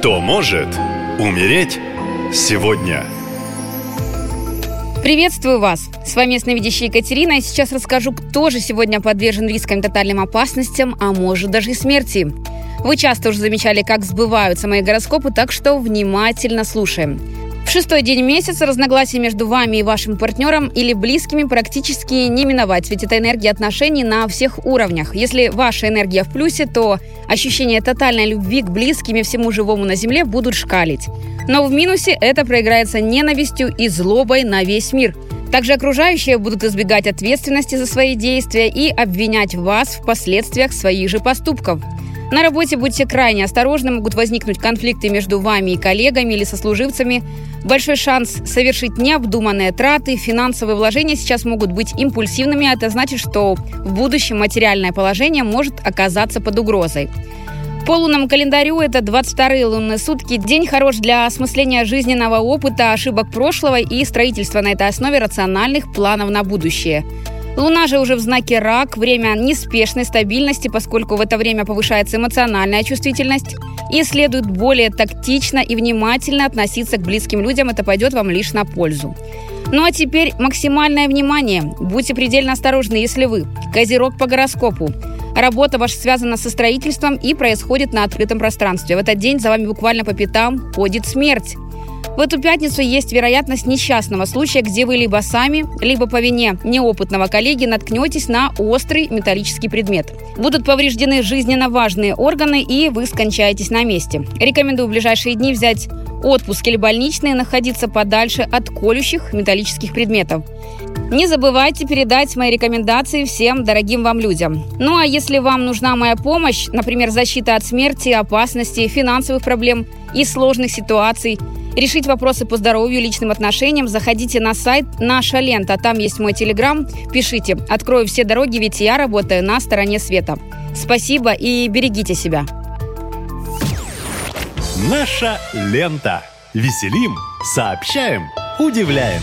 Кто может умереть сегодня? Приветствую вас! С вами ясновидящая Екатерина, и сейчас расскажу, кто же сегодня подвержен рискам тотальным опасностям, а может даже и смерти. Вы часто уже замечали, как сбываются мои гороскопы, так что внимательно слушаем. Шестой день месяца разногласия между вами и вашим партнером или близкими практически не миновать, ведь это энергия отношений на всех уровнях. Если ваша энергия в плюсе, то ощущение тотальной любви к близким и всему живому на Земле будут шкалить. Но в минусе это проиграется ненавистью и злобой на весь мир. Также окружающие будут избегать ответственности за свои действия и обвинять вас в последствиях своих же поступков. На работе будьте крайне осторожны, могут возникнуть конфликты между вами и коллегами или сослуживцами. Большой шанс совершить необдуманные траты, финансовые вложения сейчас могут быть импульсивными, а это значит, что в будущем материальное положение может оказаться под угрозой. По лунному календарю это 22 лунные сутки. День хорош для осмысления жизненного опыта, ошибок прошлого и строительства на этой основе рациональных планов на будущее – Луна же уже в знаке рак, время неспешной стабильности, поскольку в это время повышается эмоциональная чувствительность. И следует более тактично и внимательно относиться к близким людям, это пойдет вам лишь на пользу. Ну а теперь максимальное внимание. Будьте предельно осторожны, если вы козерог по гороскопу. Работа ваша связана со строительством и происходит на открытом пространстве. В этот день за вами буквально по пятам ходит смерть. В эту пятницу есть вероятность несчастного случая, где вы либо сами, либо по вине неопытного коллеги наткнетесь на острый металлический предмет. Будут повреждены жизненно важные органы, и вы скончаетесь на месте. Рекомендую в ближайшие дни взять отпуск или больничный, находиться подальше от колющих металлических предметов. Не забывайте передать мои рекомендации всем дорогим вам людям. Ну а если вам нужна моя помощь, например, защита от смерти, опасности, финансовых проблем и сложных ситуаций – решить вопросы по здоровью, личным отношениям, заходите на сайт «Наша лента». Там есть мой телеграм. Пишите. Открою все дороги, ведь я работаю на стороне света. Спасибо и берегите себя. Наша лента. Веселим, сообщаем, удивляем.